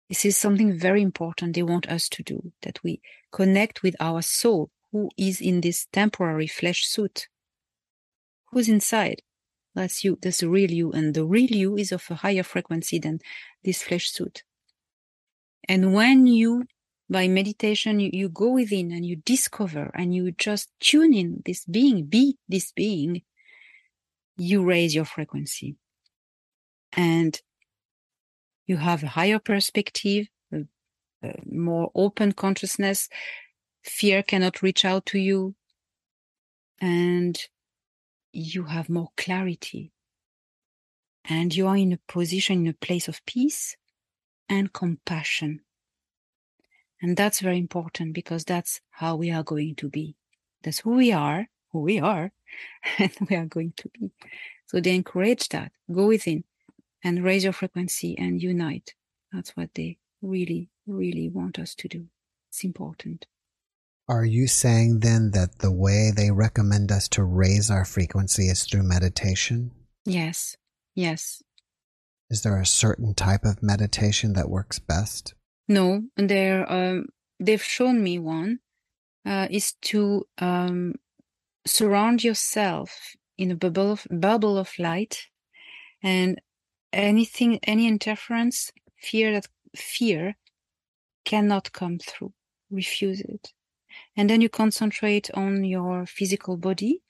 this is something very important they want us to do that we connect with our soul who is in this temporary flesh suit who's inside that's you. That's the real you. And the real you is of a higher frequency than this flesh suit. And when you, by meditation, you, you go within and you discover and you just tune in this being, be this being, you raise your frequency. And You have a higher perspective, a, a more open consciousness. Fear cannot reach out to you. And you have more clarity. And you are in a position, in a place of peace and compassion. And that's very important because that's how we are going to be. That's who we are, who we are, and we are going to be. So they encourage that. Go within and raise your frequency and unite. That's what they really, really want us to do. It's important. Are you saying then that the way they recommend us to raise our frequency is through meditation? Yes. Yes. Is there a certain type of meditation that works best? No, they're, um, they've shown me one uh, is to um, surround yourself in a bubble of, bubble of light and anything any interference fear that fear cannot come through. Refuse it. And then you concentrate on your physical body.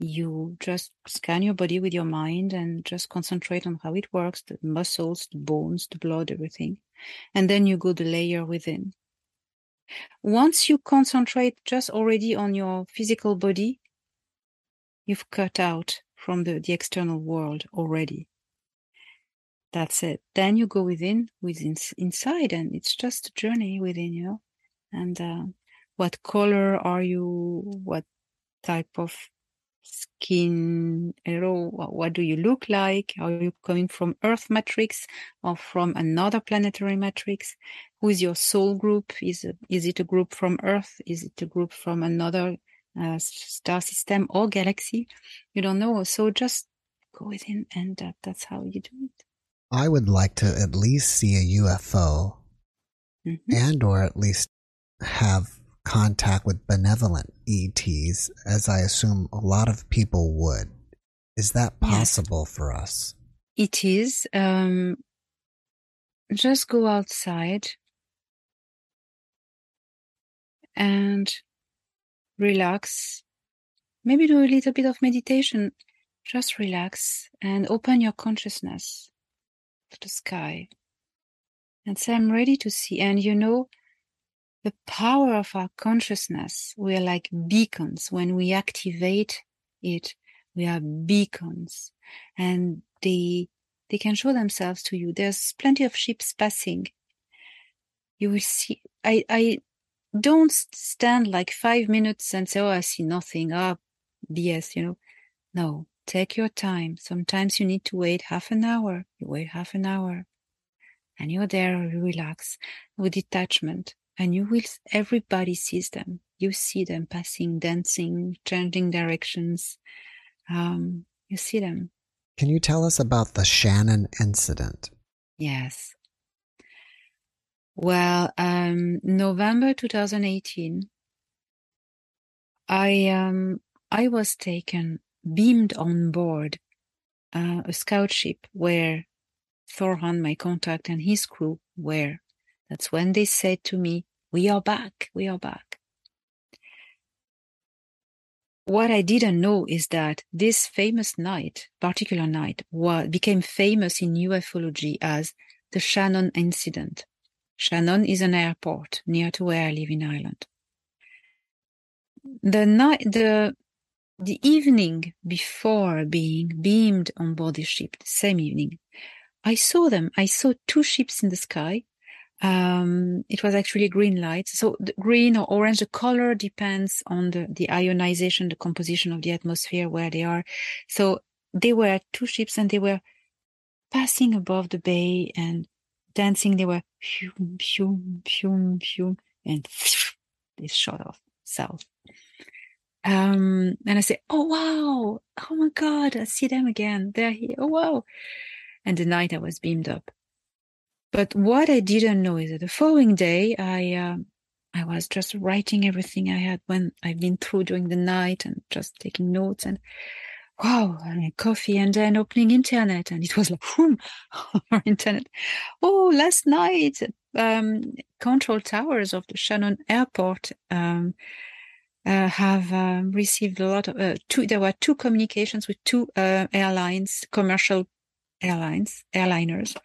You just scan your body with your mind and just concentrate on how it works the muscles the bones the blood everything. And then you go the layer within. Once you concentrate just already on your physical body you've cut out from the, the external world already that's it. Then you go within within inside and it's just a journey within you and uh, what color are you? What type of skin know what do you look like? Are you coming from earth matrix or from another planetary matrix? Who is your soul group? Is is it a group from earth? Is it a group from another uh, star system or galaxy? You don't know. So just go within and uh, that's how you do it i would like to at least see a ufo mm-hmm. and or at least have contact with benevolent ETs, as I assume a lot of people would. Is that possible yes. for us? It is. Um, just go outside and relax. Maybe do a little bit of meditation. Just relax and open your consciousness to the sky and say, I'm ready to see. And you know, the power of our consciousness. We are like beacons. When we activate it, we are beacons and they, they can show themselves to you. There's plenty of ships passing. You will see, I, I don't stand like five minutes and say, Oh, I see nothing. Ah, oh, BS, you know. No, take your time. Sometimes you need to wait half an hour. You wait half an hour and you're there, you relax with detachment and you will everybody sees them. You see them passing dancing changing directions. Um, you see them. Can you tell us about the shannon incident? Yes. Well um, november 2018 i um, i was taken beamed on board uh, a scout ship where Thor Han my contact and his crew were that's when they said to me, We are back, we are back. What I didn't know is that this famous night, particular night, was, became famous in ufology as the Shannon incident. Shannon is an airport near to where I live in Ireland. The night, the the evening before being beamed on board the ship, the same evening, I saw them. I saw two ships in the sky, um, it was actually green light. So the green or orange, the color depends on the, the ionization, the composition of the atmosphere where they are. So they were two ships and they were passing above the bay and dancing. They were phew, phew, phew, phew, and they shot off south. Um, and I say, Oh, wow. Oh my God. I see them again. They're here. Oh, wow. And the night I was beamed up. But what I didn't know is that the following day, I uh, I was just writing everything I had when I've been through during the night and just taking notes and wow, and coffee and then opening internet and it was like whoom, internet. Oh, last night, um, control towers of the Shannon Airport um, uh, have um, received a lot of uh, two. There were two communications with two uh, airlines, commercial airlines, airliners,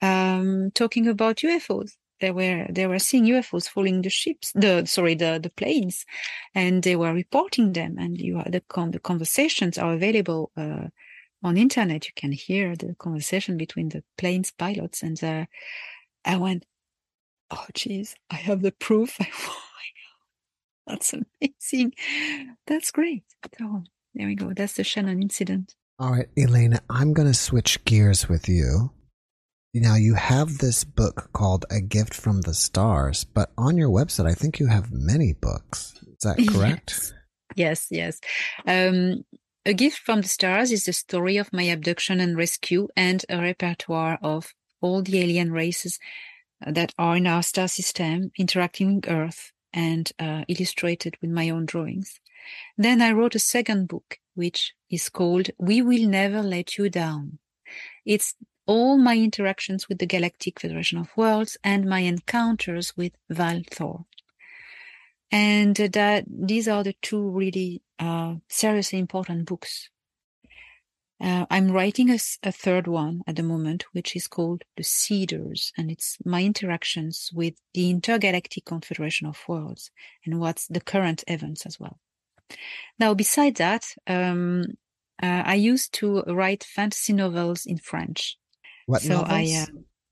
um, talking about UFOs. They were they were seeing UFOs following the ships, the sorry, the the planes, and they were reporting them. And you the con- the conversations are available uh, on internet. You can hear the conversation between the planes pilots. And I went, oh geez, I have the proof. my god, that's amazing. That's great. So there we go. That's the Shannon incident. All right, Elena, I'm going to switch gears with you. Now, you have this book called A Gift from the Stars, but on your website, I think you have many books. Is that correct? Yes, yes. yes. Um, a Gift from the Stars is the story of my abduction and rescue and a repertoire of all the alien races that are in our star system interacting with Earth and uh, illustrated with my own drawings. Then I wrote a second book, which is called We Will Never Let You Down. It's all my interactions with the Galactic Federation of Worlds and my encounters with Val Thor. And that these are the two really uh, seriously important books. Uh, I'm writing a, a, third one at the moment, which is called The Seeders, and it's my interactions with the Intergalactic Confederation of Worlds and what's the current events as well. Now, beside that, um, uh, I used to write fantasy novels in French. What so novels? I uh,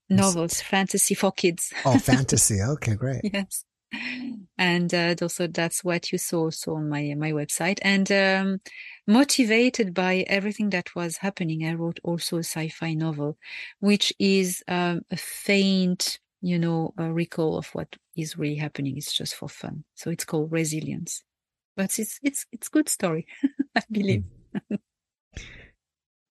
novels, fantasy for kids. Oh, fantasy. Okay, great. yes. And uh, also that's what you saw also on my my website. And um, motivated by everything that was happening, I wrote also a sci-fi novel, which is um, a faint, you know, recall of what is really happening. It's just for fun. So it's called Resilience but it's it's it's good story i believe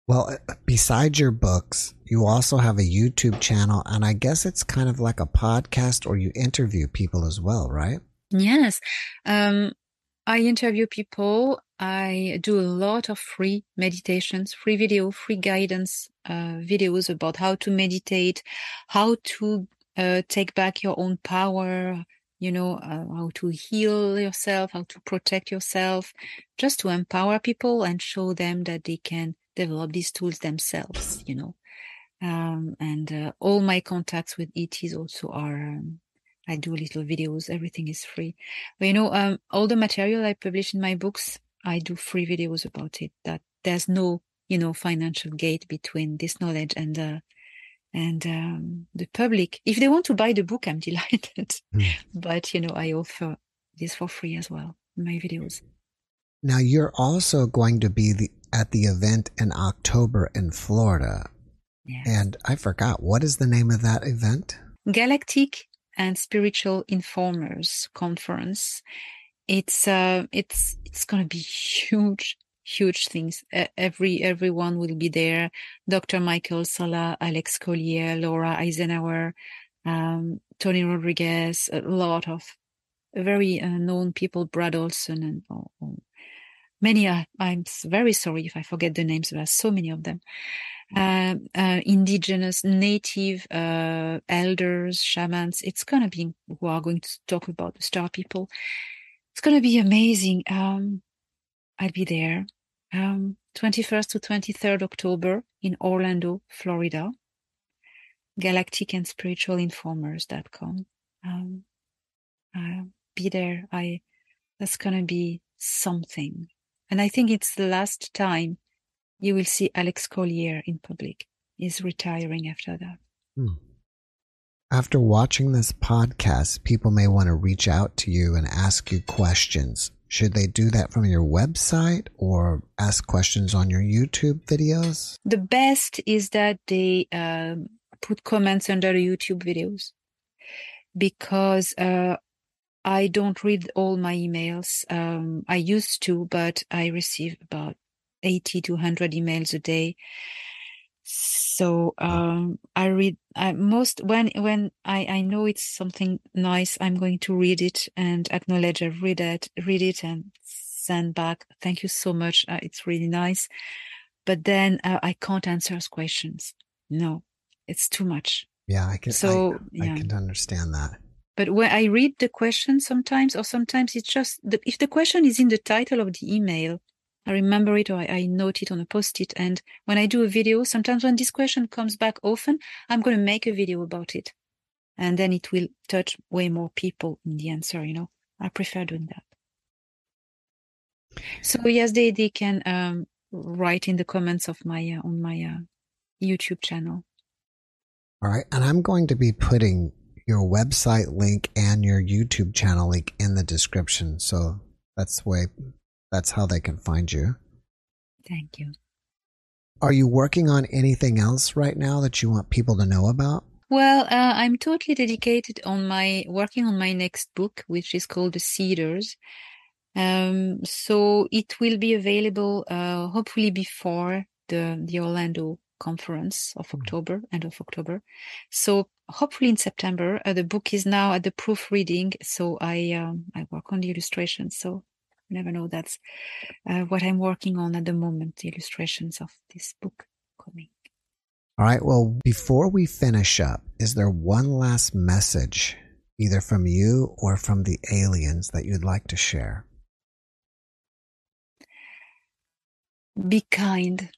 well uh, besides your books you also have a youtube channel and i guess it's kind of like a podcast or you interview people as well right yes um, i interview people i do a lot of free meditations free video free guidance uh, videos about how to meditate how to uh, take back your own power you know, uh, how to heal yourself, how to protect yourself, just to empower people and show them that they can develop these tools themselves, you know. Um, and uh, all my contacts with ETs also are, um, I do little videos, everything is free. But, you know, um, all the material I publish in my books, I do free videos about it, that there's no, you know, financial gate between this knowledge and uh, and um, the public if they want to buy the book i'm delighted mm. but you know i offer this for free as well my videos now you're also going to be the, at the event in october in florida yes. and i forgot what is the name of that event galactic and spiritual informers conference it's uh it's it's going to be huge huge things. Every everyone will be there. Dr. Michael Salla, Alex Collier, Laura Eisenhower, um, Tony Rodriguez, a lot of very uh, known people, Brad Olsen, and oh, oh. Many. Uh, I'm very sorry if I forget the names. There are so many of them. Uh, uh, indigenous, native uh, elders, shamans. It's gonna be who are going to talk about the star people. It's gonna be amazing. Um, I'll be there um, 21st to 23rd October in Orlando, Florida. Galactic and Spiritual Informers.com. Um, uh, be there. I, that's going to be something. And I think it's the last time you will see Alex Collier in public. He's retiring after that. Hmm. After watching this podcast, people may want to reach out to you and ask you questions. Should they do that from your website or ask questions on your YouTube videos? The best is that they uh, put comments under YouTube videos because uh, I don't read all my emails. Um, I used to, but I receive about 80 to 100 emails a day so um, I read I, most when when I, I know it's something nice, I'm going to read it and acknowledge I read it, read it and send back. Thank you so much. Uh, it's really nice. But then uh, I can't answer questions. No, it's too much. Yeah, I can. So I, yeah. I can understand that. But when I read the question sometimes, or sometimes it's just the, if the question is in the title of the email, I remember it or I, I note it on a post-it. And when I do a video, sometimes when this question comes back often, I'm going to make a video about it. And then it will touch way more people in the answer, you know. I prefer doing that. So yes, they, they can um, write in the comments of my uh, on my uh, YouTube channel. All right, and I'm going to be putting your website link and your YouTube channel link in the description. So that's way that's how they can find you. Thank you. Are you working on anything else right now that you want people to know about? Well, uh, I'm totally dedicated on my working on my next book, which is called The Seeders. Um, so it will be available uh, hopefully before the the Orlando conference of hmm. October, end of October. So hopefully in September. Uh, the book is now at the proofreading, so I um, I work on the illustrations. So you never know. That's uh, what I'm working on at the moment. The illustrations of this book coming. All right. Well, before we finish up, is there one last message, either from you or from the aliens, that you'd like to share? Be kind.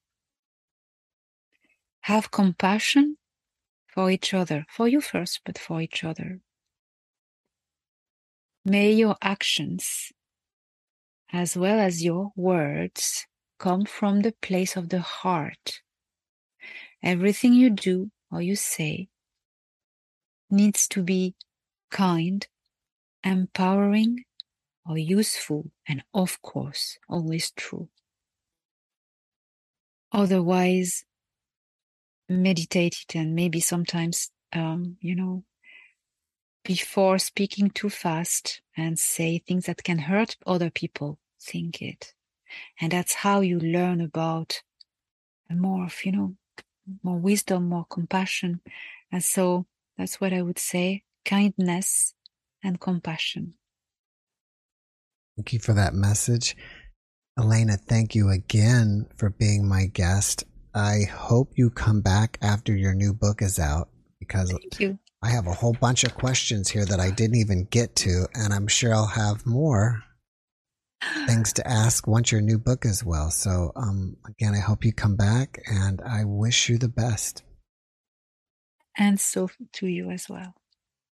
Have compassion for each other, for you first, but for each other. May your actions, as well as your words, come from the place of the heart. Everything you do or you say needs to be kind, empowering, or useful, and of course, always true. Otherwise, meditate it and maybe sometimes, um, you know, before speaking too fast and say things that can hurt other people, think it. And that's how you learn about more of, you know, more wisdom, more compassion. And so that's what I would say kindness and compassion. Thank you for that message. Elena, thank you again for being my guest. I hope you come back after your new book is out because I have a whole bunch of questions here that I didn't even get to, and I'm sure I'll have more things to ask once your new book is well. So, um, again, I hope you come back, and I wish you the best. And so to you as well.